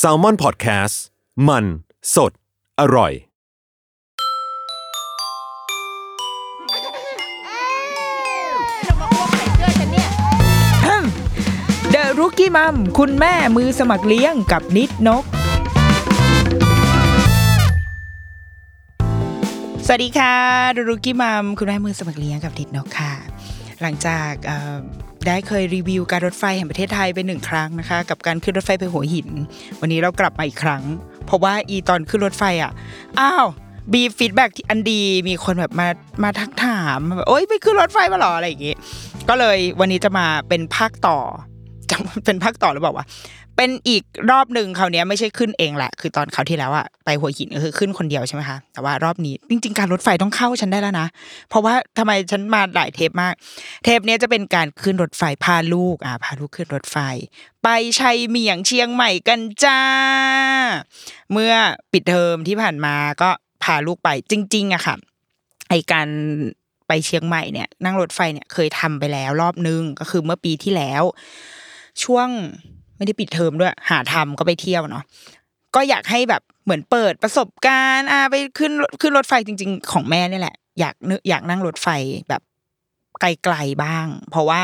S a l ม o n PODCAST มัน สด อร่อยเดรุกี้มัมคุณแม่มือสมัครเลี้ยงกับนิดนก สวัสดีค่ะเดรุกี้มัมคุณแม่มือสมัครเลี้ยงกับนิดนกค่ะ หลังจากเได้เคยรีวิวการรถไฟแห่งประเทศไทยไปหนึ่งครั้งนะคะ กับการขึ้นรถไฟไปหัวหิน วันนี้เรากลับมาอีกครั้ง เพราะว่าอีตอนขึ้นรถไฟอะอ้าวบีฟีดแบ็ที่อันดีมีคนแบบมามาทักถามแบบโอ๊ยไปขึ้นรถไฟมาหรออะไรอย่างงี้ก็เลยวันนี้จะมาเป็นภาคต่อจะเป็นภาคต่อหรือเปล่าวะ เป็นอีกรอบหนึ่งคราวนี้ไม่ใช่ขึ้นเองแหละ คือตอนคราวที่แล้วอะไปหัวหินก็คือขึ้นคนเดียวใช่ไหมคะแต่ว่ารอบนี้จริง ๆ การรถไฟต้องเข้าฉันได้แล้วนะ เพราะว่าทำไมฉันมาหลายเทปมาก เทปนี้จะเป็นการขึ้นรถไฟพาลูกอะพาลูกขึ้นรถไฟ ไปชัยเมียงเชียงใหม่กันจ้า เมื่อปิดเทอมที่ผ่านมาก็พาลูกไปจริงๆอะค่ะไอการไปเชียงใหม่เนี่ย นั่งรถไฟเนี่ยเคยทำไปแล้วรอบนึงก็คือเมื่อปีที่แล้ว ช่วง ไม่ได้ปิดเทอมด้วย หาทำก็ไปเที่ยวเนาะก็อยากให้แบบเหมือนเปิดประสบการณ์อ่าไปขึ้นขึ้นรถไฟจริง ๆ ของแม่นี่แหละ อยากนอยากนั่งรถไฟแบบไกลๆบ้าง เพราะว่า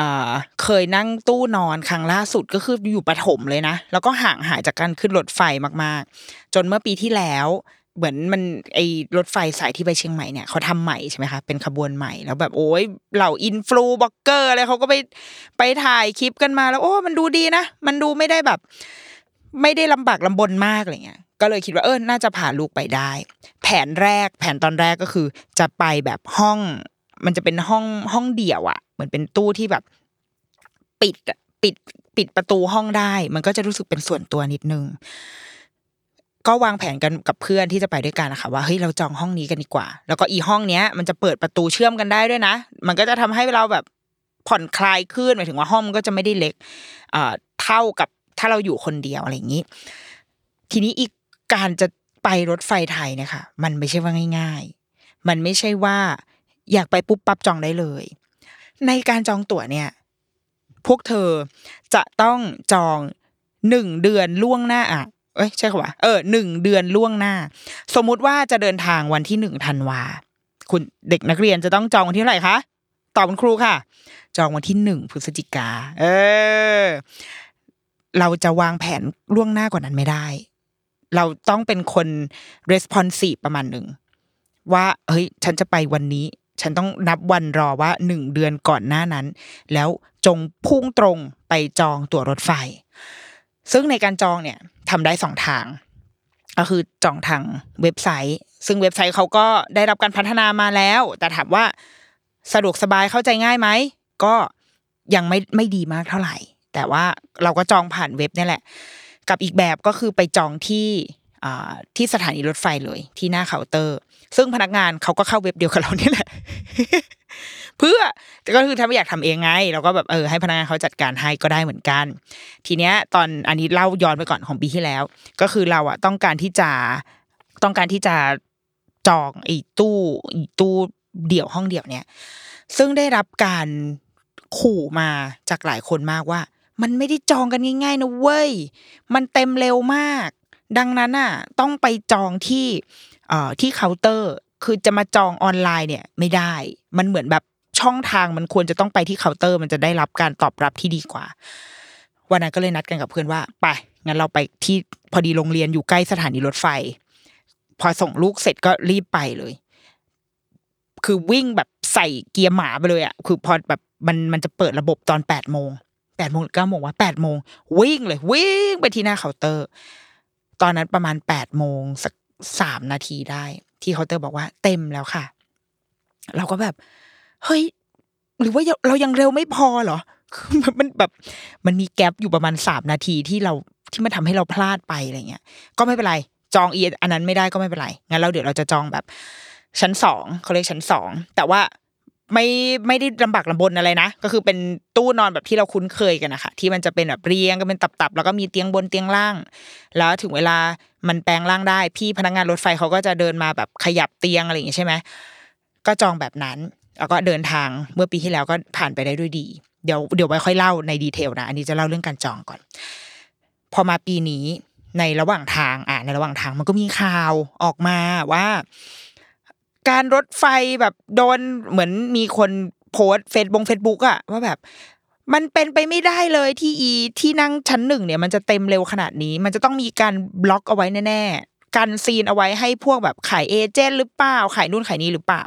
อ่าเคยนั่งตู้นอนครั้งล่าสุดก็คืออยู่ประถมเลยนะ แล้วก็ห่างหายจากการขึ้นรถไฟมากๆ จนเมื่อปีที่แล้ว เหมือนมันไอรถไฟสายที่ไปเชียงใหม่เนี่ยเขาทำใหม่ใช่ไหมคะเป็นขบวนใหม่แล้วแบบโอ้ยเหล่า influ บล็อกเกอร์อะไรเขาก็ไปไปถ่ายคลิปกันมาแล้ว โอ้ มันดูดีนะ มันดูไม่ได้แบบ ไม่ได้ลำบากลำบนมากอะไรเงี้ยก็เลยคิดว่าเออน่าจะพาลูกไปได้ แผนแรก แผนตอนแรกก็คือ จะไปแบบห้อง มันจะเป็นห้องห้องเดี่ยวอะเหมือนเป็นตู้ที่แบบ ปิดปิดปิดประตูห้องได้ มันก็จะรู้สึกเป็นส่วนตัวนิดนึง ก็วางแผนกันกับเพื่อนที่จะไปด้วยกันนะคะว่าเฮ้ยเราจองห้องนี้กันดีกว่า แล้วก็อีห้องเนี้ยมันจะเปิดประตูเชื่อมกันได้ด้วยนะ มันก็จะทำให้เราแบบผ่อนคลายขึ้นหมายถึงว่าห้องมันก็จะไม่ได้เล็กเอ่อเท่ากับถ้าเราอยู่คนเดียวอะไรอย่างนี้ ทีนี้อีกการจะไปรถไฟไทยเนี่ยค่ะ มันไม่ใช่ว่าง่าย ๆ มันไม่ใช่ว่าอยากไปปุ๊บปั๊บจองได้เลย ในการจองตั๋วเนี่ย พวกเธอจะต้องจองหนึ่งเดือนล่วงหน้าอะ เอ้ยใช่ค่ะวะเออหนึ่งเดือนล่วงหน้า สมมุติว่าจะเดินทางวันที่หนึ่งธันวาคุณเด็กนักเรียนจะต้องจองวันที่เท่าไหร่คะตอบคุณครูค่ะ จองวันที่หนึ่งพฤศจิกาเออ เราจะวางแผนล่วงหน้ากว่านั้นไม่ได้ เราต้องเป็นคน responsive ประมาณหนึ่งว่าเฮ้ย ฉันจะไปวันนี้ ฉันต้องนับวันรอว่าหนึ่งเดือนก่อนหน้านั้น แล้วจงพุ่งตรงไปจองตั๋วรถไฟ ซึ่งในการจองเนี่ยทำได้สองทาง ก็คือจองทางเว็บไซต์ ซึ่งเว็บไซต์เขาก็ได้รับการพัฒนามาแล้ว แต่ถามว่าสะดวกสบายเข้าใจง่ายไหมก็ยังไม่ไม่ดีมากเท่าไหร่ แต่ว่าเราก็จองผ่านเว็บนี่แหละ กับอีกแบบก็คือไปจองที่อ่าที่สถานีรถไฟเลยที่หน้าเคาน์เตอร์ ซึ่งพนักงานเขาก็เข้าเว็บเดียวกับเรานี่แหละ เพื่อแต่ก็คือถ้าไม่อยากทำเองไง เราก็แบบเออให้พนักงานเขาจัดการให้ก็ได้เหมือนกัน ทีเนี้ยตอนอันนี้เล่าย้อนไปก่อนของปีที่แล้ว ก็คือเราอะต้องการที่จะต้องการที่จะจองไอ้ตู้ไอ้ตู้เดี่ยวห้องเดี่ยวเนี่ย ซึ่งได้รับการขู่มาจากหลายคนมากว่า มันไม่ได้จองกันง่าย ๆนะเว้ยมันเต็มเร็วมาก ดังนั้นอะ ต้องไปจองที่เอ่อที่เคาน์เตอร์ คือจะมาจองออนไลน์เนี่ย ไม่ได้ มันเหมือนแบบ ช่องทางมันควรจะต้องไปที่เคาน์เตอร์ มันจะได้รับการตอบรับที่ดีกว่า วันนั้นก็เลยนัดกันกับเพื่อนว่าไปงั้นเราไปที่พอดีโรงเรียนอยู่ใกล้สถานีรถไฟ พอส่งลูกเสร็จก็รีบไปเลย คือวิ่งแบบใส่เกียร์หมาไปเลยอะคือพอแบบมันมันจะเปิดระบบตอนแปดโมงแปดโมงเก้าโมงว่าแปดโมงวิ่งเลย วิ่งไปที่หน้าเคาน์เตอร์ ตอนนั้นประมาณแปดโมงสักสามนาทีได้ ที่เคาน์เตอร์บอกว่าเต็มแล้วค่ะ เราก็แบบ เฮ้ย หรือว่าเรายังเร็วไม่พอเหรอคือมันแบบมันมีแกลบอยู่ประมาณสามนาทีที่เราที่มันทำให้เราพลาดไปอะไรเงี้ย ก็ไม่เป็นไร จองอีอันนั้นไม่ได้ก็ไม่เป็นไร งั้นเราเดี๋ยวเราจะจองแบบ ชั้นสองเขาเรียกชั้นสอง แต่ว่าไม่ไม่ได้ลำบากลำบนอะไรนะ ก็คือเป็นตู้นอนแบบที่เราคุ้นเคยกันนะคะที่มันจะเป็นแบบเรียงกันเป็นตับๆ แล้วก็มีเตียงบนเตียงล่าง แล้วถึงเวลามันแปลงร่างได้ พี่พนักงานรถไฟเขาก็จะเดินมาแบบขยับเตียงอะไรอย่างงี้ใช่ไหมก็จองแบบนั้น แล้วก็เดินทางเมื่อปีที่แล้วก็ผ่านไปได้ด้วยดี เดี๋ยวเดี๋ยวไว้ค่อยเล่าใน detail นะ อันนี้จะเล่าเรื่องการจองก่อน พอมาปีนี้ในระหว่างทางอะในระหว่างทางมันก็มีข่าวออกมาว่า การรถไฟแบบโดนเหมือนมีคนโพสเฟซบงเฟซบุ๊กอะว่าแบบมันเป็นไปไม่ได้เลยที่อีที่นั่งชั้นหนึ่งเนี่ยมันจะเต็มเร็วขนาดนี้ มันจะต้องมีการบล็อกเอาไว้แน่ๆ กันซีนเอาไว้ให้พวกแบบขาย agent หรือเปล่าขายนู่นขายนี้หรือเปล่า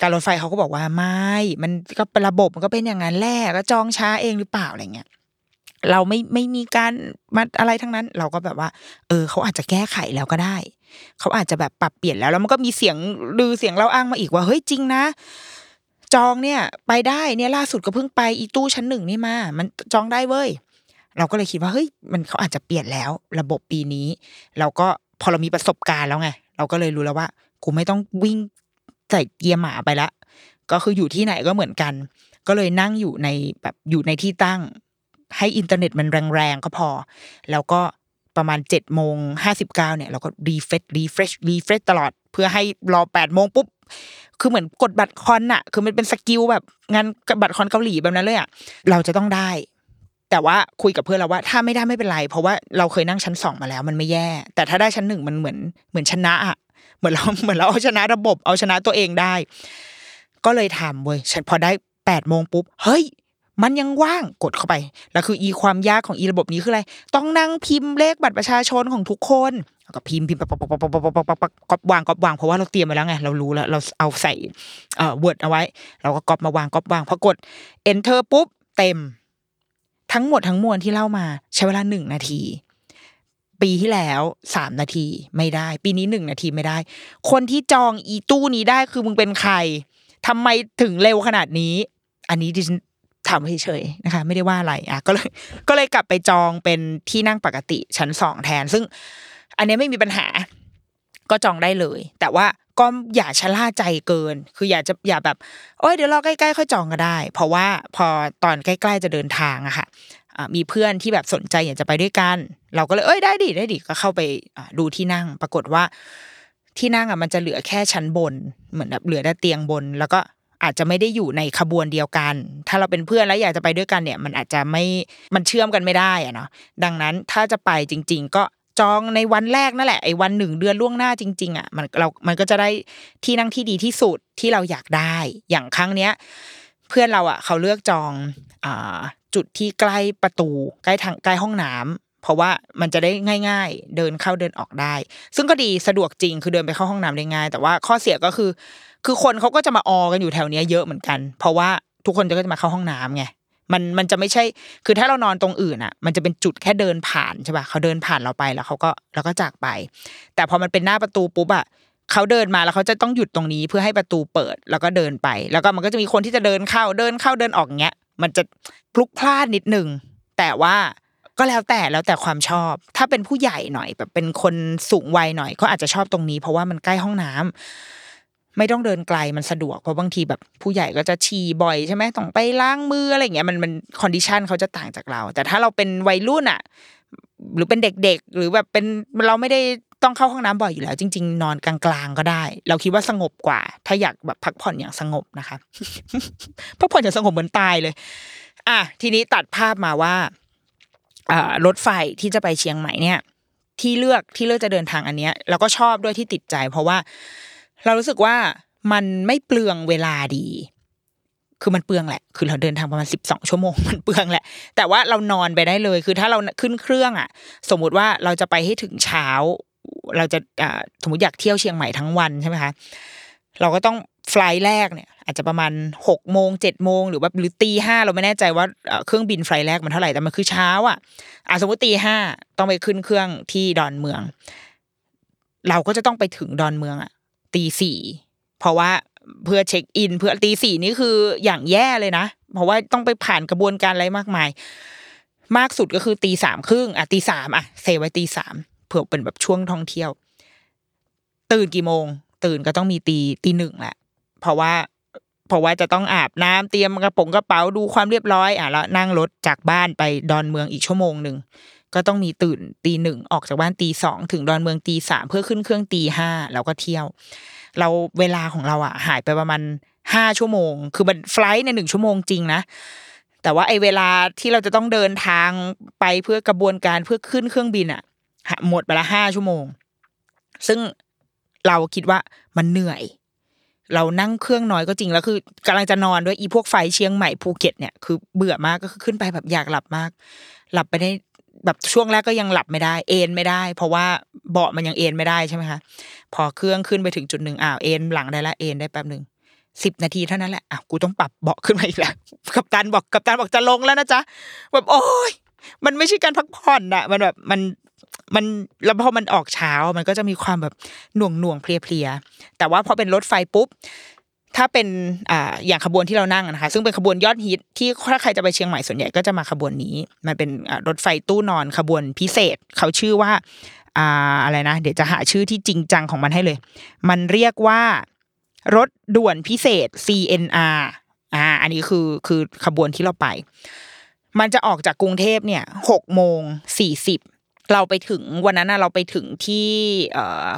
การรถไฟเขาก็บอกว่าไม่ มันก็ระบบมันก็เป็นอย่างนั้นแหละก็จองช้าเองหรือเปล่าอะไรเงี้ยเราไม่ไม่มีการมัดอะไรทั้งนั้น เราก็แบบว่า เออ เขาอาจจะแก้ไขแล้วก็ได้ เขาอาจจะแบบปรับเปลี่ยนแล้วแล้วมันก็มีเสียงลือเสียงเล่าอ้างมาอีกว่าเฮ้ยจริงนะจองเนี่ย ไปได้เนี่ยล่าสุดก็เพิ่งไปอีตู้ชั้นหนึ่งนี่มา มันจองได้เว้ยเราก็เลยคิดว่าเฮ้ยมันเขาอาจจะเปลี่ยนแล้ว ระบบปีนี้ เราก็ พอเรามีประสบการณ์แล้วไง เราก็เลยรู้แล้วว่า กูไม่ต้องวิ่งใส่เกียร์หมาไปละ ก็คืออยู่ที่ไหนก็เหมือนกัน ก็เลยนั่งอยู่ในแบบอยู่ในที่ตั้ง ให้อินเทอร์เน็ตมันแรงๆก็พอ แล้วก็ประมาณเจ็ดโมงห้าสิบเก้าเนี่ยเราก็ refresh refresh refresh ตลอด เพื่อให้รอแปดโมงปุ๊บคือเหมือนกดบัตรคอนอะคือมันเป็น skill แบบงานบัตรคอนเกาหลีแบบนั้นเลยอะเราจะต้องได้ แต่ว่าคุยกับเพื่อนเราว่าถ้าไม่ได้ไม่เป็นไร เพราะว่าเราเคยนั่งชั้นสองมาแล้ว มันไม่แย่ แต่ถ้าได้ชั้นหนึ่งมันเหมือนเหมือนชนะอะเหมือนเราเหมือนเราเอาชนะระบบเอาชนะตัวเองได้ ก็เลยทำเว้ยฉันพอได้แปดโมงปุ๊บเฮ้ยมันยังว่างกดเข้าไป แล้วคืออีความยากของอีระบบนี้คืออะไร ต้องนั่งพิมพ์เลขบัตรประชาชนของทุกคนก็พิมพ์พิมพ์ปักปักปักปักปักปักปักปักปักก๊อปวางก๊อปวางเพราะว่าเราเตรียมไว้แล้วไงเรารู้แล้วเราเอาใส่เอ่อ Word เอาไว้ เราก็ก๊อปมาวางก๊อปวางพอกด enter ปุ๊บเต็ม ทั้งหมดทั้งมวลที่เล่ามาใช้เวลาหนึ่งนาที ปีที่แล้วสามนาทีไม่ได้ ปีนี้หนึ่งนาทีไม่ได้ คนที่จองอีตู้นี้ได้คือมึงเป็นใครทำไมถึงเร็วขนาดนี้ อันนี้ดิฉันถามเฉยๆนะคะ ไม่ได้ว่าอะไรอะก็เลยก็เลยกลับไปจองเป็นที่นั่งปกติชั้นสองแทน ซึ่ง อันนี้ไม่มีปัญหา ก็จองได้เลย แต่ว่า ก็อย่าชะล่าใจเกิน คืออย่าจะอย่าแบบโอ้ยเดี๋ยวรอใกล้ๆค่อยจองก็ได้ เพราะว่าพอตอนใกล้ๆจะเดินทางอะค่ะมีเพื่อนที่แบบสนใจอยากจะไปด้วยกัน เราก็เลยเอ้ยได้ดิได้ดิก็เข้าไปดูที่นั่ง ปรากฏว่า ที่นั่งอะมันจะเหลือแค่ชั้นบน เหมือนแบบเหลือแต่เตียงบน แล้วก็อาจจะไม่ได้อยู่ในขบวนเดียวกัน ถ้าเราเป็นเพื่อนแล้วอยากจะไปด้วยกันเนี่ย มันอาจจะไม่มันเชื่อมกันไม่ได้อะเนาะดังนั้นถ้าจะไปจริง ๆ ก็ จองในวันแรกนั่นแหละไอ้วันหนึ่งเดือนล่วงหน้าจริง ๆอะมันเรา มันก็จะได้ที่นั่งที่ดีที่สุดที่เราอยากได้ อย่างครั้งเนี้ย เพื่อนเราอะ เขาเลือกจองอ่าจุดที่ใกล้ประตูใกล้ทางใกล้ห้องน้ำเพราะว่ามันจะได้ง่าย ๆ เดินเข้าเดินออกได้ ซึ่งก็ดีสะดวกจริงคือเดินไปเข้าห้องน้ำได้ง่าย แต่ว่าข้อเสียก็คือ คือคนเขาก็จะมาออกันอยู่แถวเนี้ยเยอะเหมือนกัน เพราะว่าทุกคนก็จะมาเข้าห้องน้ำไง มันมันจะไม่ใช่ คือถ้าเรานอนตรงอื่นอะ มันจะเป็นจุดแค่เดินผ่านใช่ป่ะเขาเดินผ่านเราไปแล้วเขาก็แล้วก็จากไป แต่พอมันเป็นหน้าประตูปุ๊บอะเขาเดินมาแล้วเขาจะต้องหยุดตรงนี้เพื่อให้ประตูเปิดแล้วก็เดินไป แล้วก็มันก็จะมีคนที่จะเดินเข้าเดินเข้าเดินออกเงี้ย มันจะพลุกพลานนิดนึงแต่ว่าก็แล้วแต่แล้วแต่ความชอบ ถ้าเป็นผู้ใหญ่หน่อยแบบเป็นคนสูงวัยหน่อย ก็อาจจะชอบตรงนี้ เพราะว่ามันใกล้ห้องน้ำ ไม่ต้องเดินไกลมันสะดวกเพราะบางทีแบบผู้ใหญ่ก็จะฉี่บ่อยใช่ไหมต้องไปล้างมืออะไรเงี้ยมันมันคอนดิชันเขาจะต่างจากเรา แต่ถ้าเราเป็นวัยรุ่นอะ หรือเป็นเด็กๆ หรือแบบเป็นเราไม่ได้ต้องเข้าห้องน้ำบ่อยอยู่แล้ว จริง ๆ นอนกลางๆก็ได้ เราคิดว่าสงบกว่า ถ้าอยากแบบพักผ่อนอย่างสงบนะคะพักผ่อนอย่างสงบเหมือนตายเลย อะทีนี้ตัดภาพมาว่าอ่ารถไฟที่จะไปเชียงใหม่เนี่ย ที่เลือกที่เลือกจะเดินทางอันเนี้ย เราก็ชอบด้วยที่ติดใจ เพราะว่า เรารู้สึกว่ามันไม่เปลืองเวลาดี คือมันเปลืองแหละ คือเราเดินทางประมาณสิบสองชั่วโมงมันเปลืองแหละ แต่ว่าเรานอนไปได้เลย คือถ้าเราขึ้นเครื่องอะ สมมุติว่าเราจะไปให้ถึงเช้า เราจะสมมติอยากเที่ยวเชียงใหม่ทั้งวันใช่ไหมคะ เราก็ต้องไฟล์แรกเนี่ย อาจจะประมาณหกโมงเจ็ดโมงหรือว่าหรือตีห้าเราไม่แน่ใจว่าเอ่อเครื่องบินไฟล์แรกมันเท่าไหร่แต่มันคือเช้าอะอะสมมติตีห้าต้องไปขึ้นเครื่องที่ดอนเมือง เราก็จะต้องไปถึงดอนเมืองอะ ตีสี่เพราะว่าเพื่อเช็คอิน เพื่อตีสี่นี่คืออย่างแย่เลยนะ เพราะว่าต้องไปผ่านกระบวนการอะไรมากมาย มากสุดก็คือตีสามครึ่งอะตีสามอะเซไว้ตีสามเผื่อเป็นแบบช่วงท่องเที่ยว ตื่นกี่โมง ตื่นก็ต้องมีตีตีหนึ่งแหละเพราะว่าเพราะว่าจะต้องอาบน้ำเตรียมกระป๋องกระเป๋าดูความเรียบร้อยอะแล้วนั่งรถจากบ้านไปดอนเมืองอีกชั่วโมงหนึ่ง ก็ต้องมีตื่นตีหนึ่งออกจากบ้านตีสองถึงดอนเมืองตีสามเพื่อขึ้นเครื่องตีห้าแล้วก็เที่ยว เราเวลาของเราอะ หายไปประมาณห้าชั่วโมง คือมันไฟล์ในหนึ่งชั่วโมงจริงนะแต่ว่าไอ้เวลาที่เราจะต้องเดินทางไปเพื่อกระบวนการเพื่อขึ้นเครื่องบินอะหมดไปละห้าชั่วโมง ซึ่งเราคิดว่ามันเหนื่อย เรานั่งเครื่องน้อยก็จริงแล้วคือกำลังจะนอนด้วยอีพวกไฟเชียงใหม่ภูเก็ตเนี่ยคือเบื่อมากก็คือขึ้นไปแบบอยากหลับมาก หลับไปได้ แบบช่วงแรกก็ยังหลับไม่ได้ เอนไม่ได้ เพราะว่าเบาะมันยังเอนไม่ได้ใช่ไหมคะพอเครื่องขึ้นไปถึงจุดหนึ่งอ้าวเอนหลังได้ละเอนได้แป๊บหนึ่งสิบนาทีเท่านั้นแหละอะกูต้องปรับเบาะขึ้นมาอีกแล้วกับตันบอกกับตันบอกจะลงแล้วนะจ๊ะแบบโอ้ยมันไม่ใช่การพักผ่อนอะมันแบบมันมันแล้วพอมันออกเช้ามันก็จะมีความแบบหน่วงหน่วงๆเพลียแต่ว่าพอเป็นรถไฟปุ๊บ ถ้าเป็นอ่าอย่างขบวนที่เรานั่งนะคะซึ่งเป็นขบวนยอดฮิตที่ถ้าใครจะไปเชียงใหม่ส่วนใหญ่ก็จะมาขบวนนี้ มันเป็นรถไฟตู้นอนขบวนพิเศษ เขาชื่อว่าอ่าอะไรนะ เดี๋ยวจะหาชื่อที่จริงจังของมันให้เลย มันเรียกว่ารถด่วนพิเศษ CNR อ่า อันนี้คือคือขบวนที่เราไป มันจะออกจากกรุงเทพเนี่ยหกโมงสี่สิบเราไปถึงวันนั้นเราไปถึงที่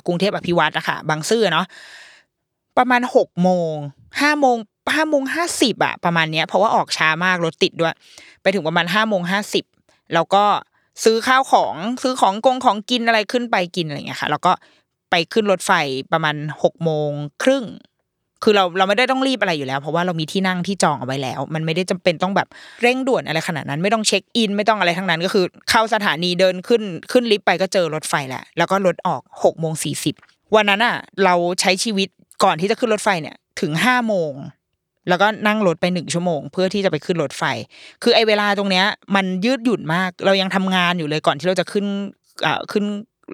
กรุงเทพอภิวัตอะค่ะบางซื่อเนาะ ประมาณหกโมงห้าโมงห้าโมงห้าสิบอะประมาณเนี้ยเพราะว่าออกช้ามากรถติดด้วย ไปถึงประมาณห้าโมงห้าสิบแล้วก็ซื้อข้าวของซื้อของกงของกินอะไรขึ้นไปกินอะไรเงี้ยค่ะ แล้วก็ไปขึ้นรถไฟประมาณหกโมงครึ่งคือเราเราไม่ได้ต้องรีบอะไรอยู่แล้ว เพราะว่าเรามีที่นั่งที่จองเอาไว้แล้ว มันไม่ได้จำเป็นต้องแบบเร่งด่วนอะไรขนาดนั้น ไม่ต้องเช็คอินไม่ต้องอะไรทั้งนั้น ก็คือ เข้าสถานีเดินขึ้นขึ้นลิฟต์ไปก็เจอรถไฟแหละแล้วก็รถออกหกโมงสี่สิบวันนั้นอะ เราใช้ชีวิต ก่อนที่จะขึ้นรถไฟเนี่ยถึงห้าโมงแล้วก็นั่งรถไปหนึ่งชั่วโมง เพื่อที่จะไปขึ้นรถไฟ คือไอ้เวลาตรงเนี้ย มันยืดหยุ่นมาก เรายังทำงานอยู่เลยก่อนที่เราจะขึ้นอ่าขึ้น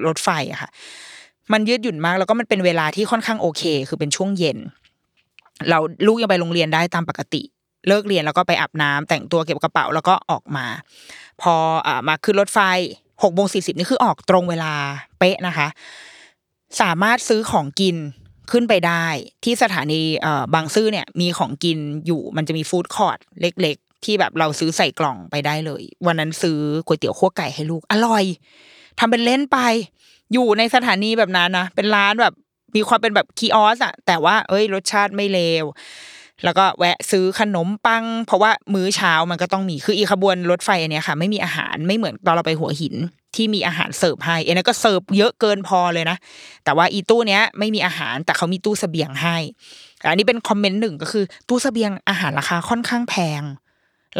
รถไฟอะค่ะ มันยืดหยุ่นมาก แล้วก็มันเป็นเวลาที่ค่อนข้างโอเค คือเป็นช่วงเย็น เราลูกยังไปโรงเรียนได้ตามปกติ เลิกเรียนแล้วก็ไปอาบน้ำแต่งตัวเก็บกระเป๋าแล้วก็ออกมา พออ่ามาขึ้นรถไฟหกโมงสี่สิบนี่คือออกตรงเวลาเป๊ะนะคะ สามารถซื้อของกิน ขึ้นไปได้ที่สถานีบางซื่อเนี่ยมีของกินอยู่มันจะมีฟู้ดคอร์ทเล็ก ๆ ที่แบบเราซื้อใส่กล่องไปได้เลย วันนั้นซื้อก๋วยเตี๋ยวคั่วไก่ให้ลูกอร่อยทำเป็นเล่นไป อยู่ในสถานีแบบนั้นนะเป็นร้านแบบมีความเป็นแบบ chaos อะแต่ว่าเอ้ยรสชาติไม่เลวแล้วก็แวะซื้อขนมปัง เพราะว่ามื้อเช้ามันก็ต้องมีคืออีขบวนรถไฟอันเนี้ยค่ะ ไม่มีอาหารไม่เหมือนตอนเราไปหัวหิน ที่มีอาหารเสิร์ฟให้เอันก็เสิร์ฟเยอะเกินพอเลยนะ แต่ว่าอีตู้เนี้ยไม่มีอาหารแต่เขามีตู้เสบียงให้ อันนี้เป็นคอมเมนต์หนึ่งก็คือ ตู้เสบียงอาหารราคาค่อนข้างแพง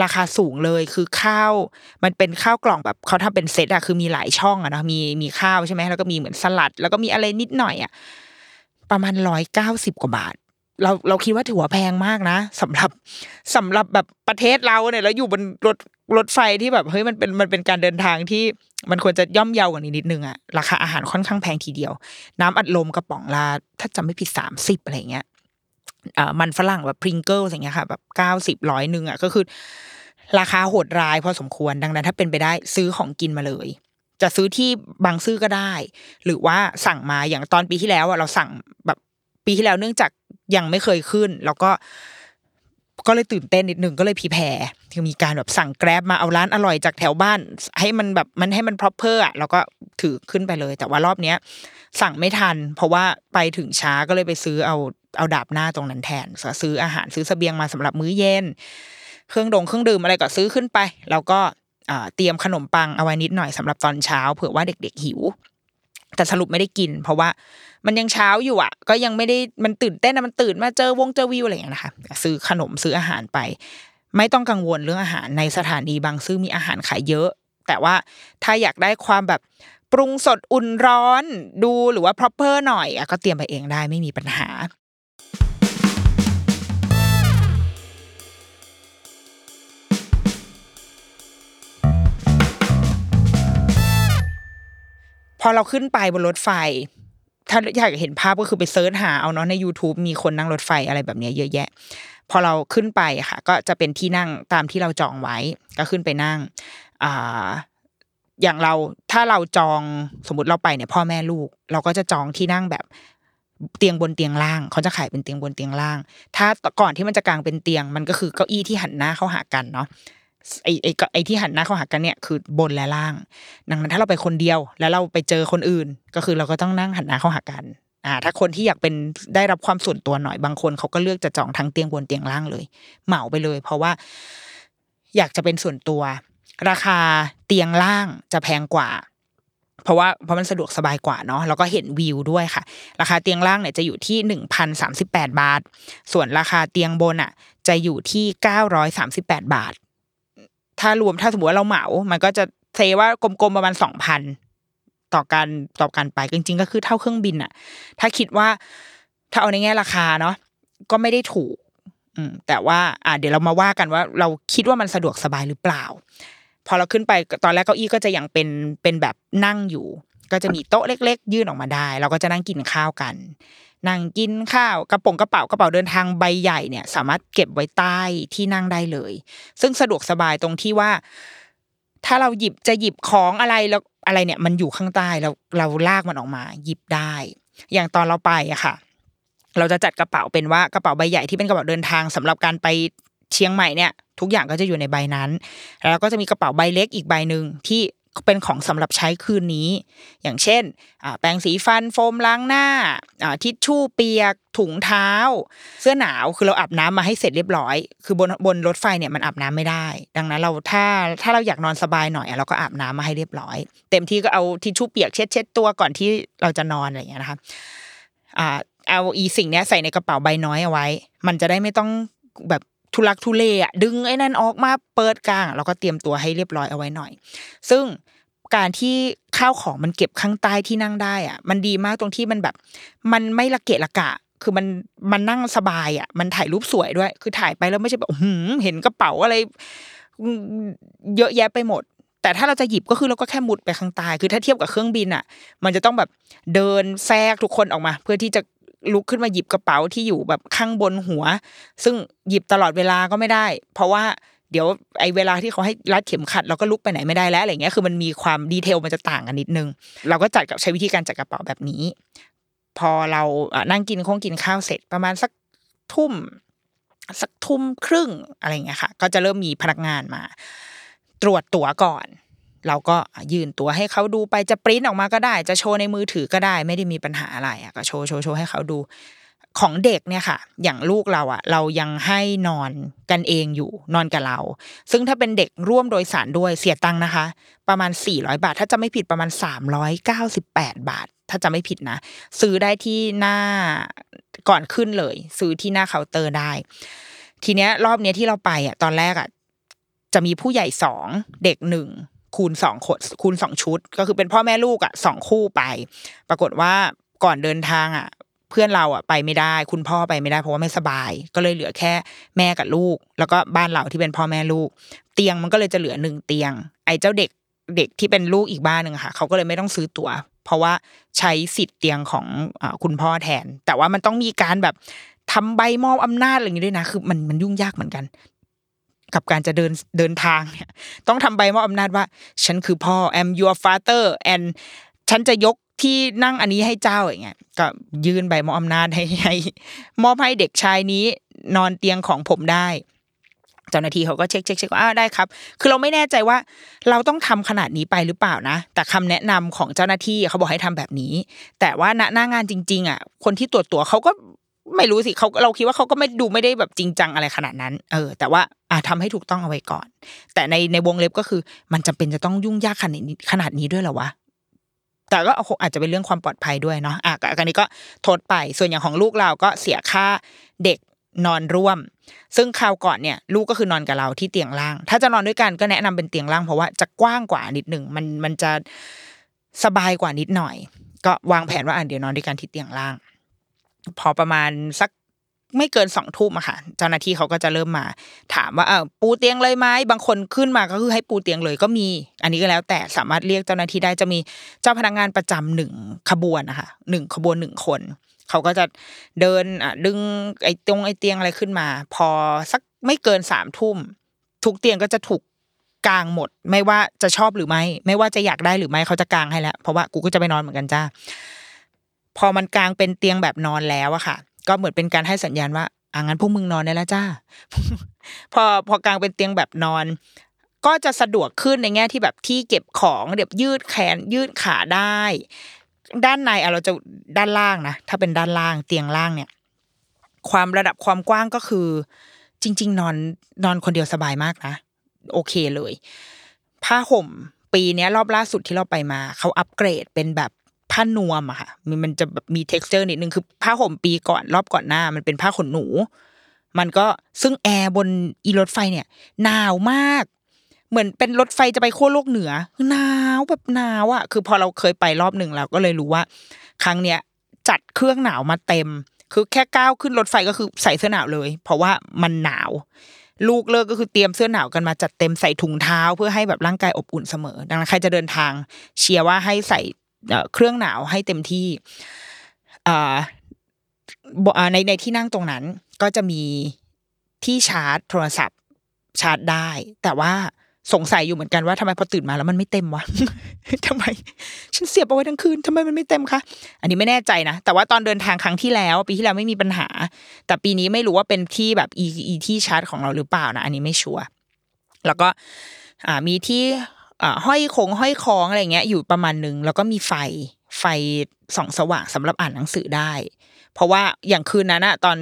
ราคาสูงเลยคือข้าว มันเป็นข้าวกล่องแบบเขาทำเป็นเซตอะคือมีหลายช่องอะนะมีมีข้าวใช่ไหมแล้วก็มีเหมือนสลัด แล้วก็มีอะไรนิดหน่อยอะประมาณร้อยเก้าสิบกว่าบาท เราเราคิดว่าถือว่าแพงมากนะสำหรับสำหรับแบบประเทศเราเนี่ยแล้วอยู่บนรถรถไฟที่แบบเฮ้ยมันเป็นมันเป็นการเดินทางที่มันควรจะย่อมเยาวกว่านี้นิดนึงอะราคาอาหารค่อนข้างแพงทีเดียว น้ำอัดลมกระป๋องละถ้าจำไม่ผิดสามสิบอะไรเงี้ยอ่ามันฝรั่งแบบพริงเกิลอย่างเงี้ยค่ะแบบเก้าสิบร้อยหนึ่งอะก็คือ ราคาโหดร้ายพอสมควรดังนั้น ถ้าเป็นไปได้ซื้อของกินมาเลย จะซื้อที่บางซื่อก็ได้ หรือว่าสั่งมาอย่างตอนปีที่แล้วอะเราสั่งแบบ ปีที่แล้วเนื่องจากยังไม่เคยขึ้น แล้วก็ก็เลยตื่นเต้นนิดนึงก็เลยพีแพรคือมีการแบบสั่งแกร็บมาเอาร้านอร่อยจากแถวบ้าน ให้มันแบบมันให้มัน proper อะแล้วก็ถือขึ้นไปเลย แต่ว่ารอบเนี้ย สั่งไม่ทัน เพราะว่าไปถึงช้าก็เลยไปซื้อเอาเอาดาบหน้าตรงนั้นแทนซื้ออาหารซื้อเสบียงมาสำหรับมื้อเย็น เครื่องดงเครื่องดื่มอะไรก็ซื้อขึ้นไป แล้วก็เตรียมขนมปังเอาไว้นิดหน่อยสำหรับตอนเช้าเผื่อว่าเด็ก ๆ หิว แต่สรุปไม่ได้กิน เพราะว่ามันยังเช้าอยู่อะ ก็ยังไม่ได้มันตื่นเต้นนะมันตื่นมาเจอวงเจอวิวอะไรอย่างเงี้ยนะคะซื้อขนมซื้ออาหารไป ไม่ต้องกังวลเรื่องอาหารในสถานีบางซื่อมีอาหารขายเยอะ แต่ว่าถ้าอยากได้ความแบบปรุงสดอุ่นร้อนดูหรือว่า proper หน่อยอก็เตรียมไปเองได้ไม่มีปัญหา พอเราขึ้นไปบนรถไฟ ถ้าอยากเห็นภาพก็คือไปเซิร์ชหาเอาเนาะใน YouTube มีคนนั่งรถไฟอะไรแบบเนี้ยเยอะแยะ พอเราขึ้นไปค่ะ ก็จะเป็นที่นั่งตามที่เราจองไว้ ก็ขึ้นไปนั่งอ่าอย่างเราถ้าเราจองสมมติเราไปเนี่ยพ่อแม่ลูก เราก็จะจองที่นั่งแบบเตียงบนเตียงล่าง เขาจะขายเป็นเตียงบนเตียงล่าง ถ้าก่อนที่มันจะกางเป็นเตียง มันก็คือเก้าอี้ที่หันหน้าเข้าหากันเนาะ ไอไอไอที่หันหน้าเข้าหากันเนี่ยคือบนและล่าง ดังนั้นถ้าเราไปคนเดียว แล้วเราไปเจอคนอื่น ก็คือเราก็ต้องนั่งหันหน้าเข้าหากันอ่าถ้าคนที่อยากเป็นได้รับความส่วนตัวหน่อยบางคนเขาก็เลือกจะจองทั้งเตียงบนเตียงล่างเลย เหมาไปเลย เพราะว่า อยากจะเป็นส่วนตัว ราคาเตียงล่างจะแพงกว่า เพราะว่าเพราะมันสะดวกสบายกว่าเนาะแล้วก็เห็นวิวด้วยค่ะ ราคาเตียงล่างเนี่ยจะอยู่ที่หนึ่งพันสามสิบแปดบาท ส่วนราคาเตียงบนอะ จะอยู่ที่เก้าร้อยสามสิบแปดบาท ถ้ารวมถ้าสมมติว่าเราเหมา มันก็จะเซว่ากลมๆประมาณสองพันต่อการต่อการไปจริง ๆ ก็คือเท่าเครื่องบินอะถ้าคิดว่าถ้าเอาในแง่ราคาเนาะก็ไม่ได้ถูก อืมแต่ว่า อ่า เดี๋ยวเรามาว่ากันว่า เราคิดว่ามันสะดวกสบายหรือเปล่า พอเราขึ้นไปตอนแรกเก้าอี้ก็จะยังเป็นเป็นแบบนั่งอยู่ ก็จะมีโต๊ะเล็ก ๆ ยื่นออกมาได้ เราก็จะนั่งกินข้าวกัน นั่งกินข้าวกระป๋องกระเป๋ากระเป๋าเดินทางใบใหญ่เนี่ย สามารถเก็บไว้ใต้ที่นั่งได้เลย ซึ่งสะดวกสบายตรงที่ว่า ถ้าเราหยิบจะหยิบของอะไรแล้วอะไรเนี่ย มันอยู่ข้างใต้เราเราลากมันออกมา หยิบได้ อย่างตอนเราไปอะค่ะ เราจะจัดกระเป๋าเป็นว่ากระเป๋าใบใหญ่ที่เป็นกระเป๋าเดินทางสำหรับการไปเชียงใหม่เนี่ย ทุกอย่างก็จะอยู่ในใบนั้น แล้วก็จะมีกระเป๋าใบเล็กอีกใบหนึ่งที่ เป็นของสำหรับใช้คืนนี้ อย่างเช่นแปรงสีฟันโฟมล้างหน้าทิชชู่เปียก ถุงเท้า เสื้อหนาวคือเราอาบน้ำมาให้เสร็จเรียบร้อย คือบนบนรถไฟเนี่ยมันอาบน้ำไม่ได้ ดังนั้นเราถ้าถ้าเราอยากนอนสบายหน่อยเราก็อาบน้ำมาให้เรียบร้อย เต็มที่ก็เอาทิชชู่เปียกเช็ดเช็ดตัวก่อนที่เราจะนอนอะไรอย่างเงี้ยนะคะเอาอีสิ่งนี้ใส่ในกระเป๋าใบน้อยเอาไว้ มันจะได้ไม่ต้องแบบทุลักทุเลอะดึงไอ้นั่นออกมาเปิดกลางแล้วก็เตรียมตัวให้เรียบร้อยเอาไว้หน่อย ซึ่ง การที่ข้าวของมันเก็บข้างใต้ที่นั่งได้อะ มันดีมากตรงที่มันแบบ มันไม่ละเกะละกะ คือมันมันนั่งสบายอะ มันถ่ายรูปสวยด้วย คือถ่ายไปแล้วไม่ใช่แบบหืมเห็นกระเป๋าอะไร เยอะแยะไปหมด แต่ถ้าเราจะหยิบก็คือเราก็แค่มุดไปข้างใต้คือถ้าเทียบกับเครื่องบินอะ มันจะต้องแบบเดินแทรกทุกคนออกมา เพื่อที่จะลุกขึ้นมาหยิบกระเป๋าที่อยู่แบบข้างบนหัว ซึ่งหยิบตลอดเวลาก็ไม่ได้ เพราะว่า เดี๋ยวไอ้เวลาที่เขาให้รัดเข็มขัดเราก็ลุกไปไหนไม่ได้แล้วอะไรเงี้ยคือมันมีความดีเทลมันจะต่างกันนิดนึง เราก็จัดกับใช้วิธีการจัดกระเป๋าแบบนี้ พอเรานั่งกินคงกินข้าวเสร็จประมาณสักทุ่มสักทุ่มครึ่งอะไรเงี้ยค่ะ ก็จะเริ่มมีพนักงานมา ตรวจตั๋วก่อน เราก็ยื่นตั๋วให้เขาดูไปจะปริ้นออกมาก็ได้ จะโชว์ในมือถือก็ได้ ไม่ได้มีปัญหาอะไรอะก็โชว์โชว์โชว์ให้เขาดู ของเด็กเนี่ยค่ะ อย่างลูกเราอะเรายังให้นอนกันเองอยู่นอนกับเรา ซึ่งถ้าเป็นเด็กร่วมโดยสารด้วยเสียตังค์นะคะ ประมาณ 400 บาท ถ้าจะไม่ผิดประมาณ 398 บาท ถ้าจะไม่ผิดนะ ซื้อได้ที่หน้าก่อนขึ้นเลย ซื้อที่หน้าเคาน์เตอร์ได้ ทีเนี้ยรอบเนี้ยที่เราไปอะตอนแรกอะจะมีผู้ใหญ่สองเด็กหนึ่งคูณสองคนคูณสองชุด ก็คือเป็นพ่อแม่ลูกอะสองคู่ไป ปรากฏว่าก่อนเดินทางอะ เพื่อนเราอะไปไม่ได้ คุณพ่อไปไม่ได้เพราะว่าไม่สบาย ก็เลยเหลือแค่แม่กับลูก แล้วก็บ้านเราที่เป็นพ่อแม่ลูก เตียงมันก็เลยจะเหลือหนึ่งเตียง ไอ้เจ้าเด็กเด็กที่เป็นลูกอีกบ้านหนึ่งค่ะเขาก็เลยไม่ต้องซื้อตั๋ว เพราะว่าใช้สิทธิ์เตียงของคุณพ่อแทน แต่ว่ามันต้องมีการแบบทำใบมอบอำนาจอะไรอย่างนี้ด้วยนะ คือมันมันยุ่งยากเหมือนกัน กับการจะเดินเดินทางเนี่ย ต้องทำใบมอบอำนาจว่า ฉันคือพ่อ am your father and ฉันจะยกที่นั่งอันนี้ให้เจ้าอย่างเงี้ยก็ยื่นใบมอบอำนาจให้ให้มอบให้เด็กชายนี้นอนเตียงของผมได้ เจ้าหน้าที่เขาก็เช็คเช็คเช็คว่าได้ครับ คือเราไม่แน่ใจว่าเราต้องทำขนาดนี้ไปหรือเปล่านะ แต่คำแนะนำของเจ้าหน้าที่เขาบอกให้ทำแบบนี้ แต่ว่าณหน้างานจริง ๆ อะ คนที่ตรวจตัวเขาก็ไม่รู้สิเขาเราคิดว่าเขาก็ไม่ดูไม่ได้แบบจริงจังอะไรขนาดนั้น เออ แต่ว่าอ่าทำให้ถูกต้องเอาไว้ก่อน แต่ในในวงเล็บก็คือ มันจำเป็นจะต้องยุ่งยากขนาดนี้ขนาดนี้ด้วยเหรอวะ แต่ก็อาจจะเป็นเรื่องความปลอดภัยด้วยเนาะอะอันนี้ก็โทษไปส่วนอย่างของลูกเราก็เสียค่าเด็กนอนร่วม ซึ่งคราวก่อนเนี่ย ลูกก็คือนอนกับเราที่เตียงล่าง ถ้าจะนอนด้วยกันก็แนะนำเป็นเตียงล่างเพราะว่าจะกว้างกว่านิดหนึ่งมันมันจะสบายกว่านิดหน่อย ก็วางแผนว่าอะเดี๋ยวนอนด้วยกันที่เตียงล่าง พอประมาณสัก ไม่เกินสองทุ่มอะค่ะ เจ้าหน้าที่เขาก็จะเริ่มมา ถามว่าเออปูเตียงเลยไหมบางคนขึ้นมาก็คือให้ปูเตียงเลยก็มี อันนี้ก็แล้ว แต่สามารถเรียกเจ้าหน้าที่ได้จะมีเจ้าพนักงานประจำหนึ่งขบวนนะคะหนึ่งขบวนหนึ่งคน เขาก็จะเดินอะดึงไอ้ตรงไอ้เตียงอะไรขึ้นมา พอสักไม่เกินสามทุ่มทุกเตียงก็จะถูกกางหมด ไม่ว่าจะชอบหรือไม่ ไม่ว่าจะอยากได้หรือไม่เขาจะกางให้แล้วเพราะว่ากูก็จะไปนอนเหมือนกันจ้าพอมันกางเป็นเตียงแบบนอนแล้วอะค่ะ ก็เหมือนเป็นการให้สัญญาณว่าอ่างั้นพวกมึงนอนได้แล้วจ้า พอพอกางเป็นเตียงแบบนอน ก็จะสะดวกขึ้นในแง่ที่แบบที่เก็บของเดี๋ยวยืดแขนยืดขาได้ ด้านในอะเราจะด้านล่างนะถ้าเป็นด้านล่างเตียงล่างเนี่ย ความระดับความกว้างก็คือ จริง ๆ นอนนอนคนเดียวสบายมากนะโอเคเลย ผ้าห่มปีนี้รอบล่าสุดที่เราไปมา เขาอัปเกรดเป็นแบบ ผ้านวมอะค่ะมันมันจะแบบมี t e x t อร์นิดนึงคือผ้าห่มปีก่อนรอบก่อนหน้า มันเป็นผ้าขนหนู มันก็ซึ่งแอร์บนอีรถไฟเนี่ยหนาวมาก เหมือนเป็นรถไฟจะไปขั้วโลกเหนือหนาวแบบหนาวอะคือพอเราเคยไปรอบหนึ่งเราก็เลยรู้ว่า ครั้งเนี้ยจัดเครื่องหนาวมาเต็ม คือแค่ก้าวขึ้นรถไฟก็คือใส่เสื้อหนาวเลย เพราะว่ามันหนาว ลูกเลิกก็คือเตรียมเสื้อหนาวกันมาจัดเต็มใส่ถุงเท้า เพื่อให้แบบร่างกายอบอุ่นเสมอ ดังนั้นใครจะเดินทาง เชียร์ว่าให้ใส่ เครื่องหนาวให้เต็มที่ในในที่นั่งตรงนั้นก็จะมีที่ชาร์จโทรศัพท์ชาร์จได้ แต่ว่าสงสัยอยู่เหมือนกันว่าทำไมพอตื่นมาแล้วมันไม่เต็มวะทำไม ฉันเสียบเอาไว้ทั้งคืนทำไมมันไม่เต็มคะ อันนี้ไม่แน่ใจนะ แต่ว่าตอนเดินทางครั้งที่แล้ว ปีที่แล้วไม่มีปัญหา แต่ปีนี้ไม่รู้ว่าเป็นที่แบบอีที่ชาร์จของเราหรือเปล่านะ อันนี้ไม่ชัวร์ แล้วก็มีที่ ห้อยคงห้อยคองอะไรเงี้ยอยู่ประมาณนึงแล้วก็มีไฟไฟส่องสว่างสำหรับอ่านหนังสือได้ เพราะว่าอย่างคืนนั้นอะตอน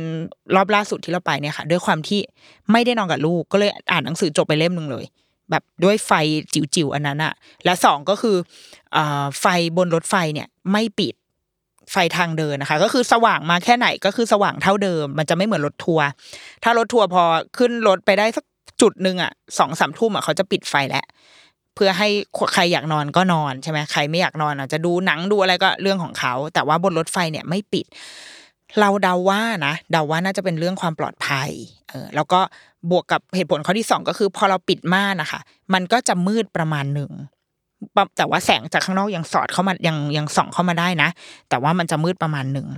รอบล่าสุดที่เราไปเนี่ยค่ะ ด้วยความที่ไม่ได้นอนกับลูกก็เลยอ่านหนังสือจบไปเล่มหนึ่งเลย แบบด้วยไฟจิ๋วๆอันนั้นอะและสองก็คือไฟบนรถไฟเนี่ยไม่ปิดไฟทางเดินนะคะ ก็คือสว่างมาแค่ไหนก็คือสว่างเท่าเดิม มันจะไม่เหมือนรถทัวร์ถ้ารถทัวร์พอขึ้นรถไปได้สักจุดหนึ่งอะสองสามทุ่มอะเขาจะปิดไฟแล้ว พื่อให้ใครอยากนอนก็นอนใช่ไหมใครไม่อยากนอนอาจจะดูหนังดูอะไรก็เรื่องของเขา แต่ว่าบนรถไฟเนี่ยไม่ปิด เราเดาว่านะเดาว่าน่าจะเป็นเรื่องความปลอดภัยเออแล้วก็บวกกับเหตุผลข้อที่สองก็คือ พอเราปิดม่านนะคะมันก็จะมืดประมาณหนึ่งแต่ว่าแสงจากข้างนอกยังสอดเข้ามายังยังส่องเข้ามาได้นะ แต่ว่ามันจะมืดประมาณหนึ่ง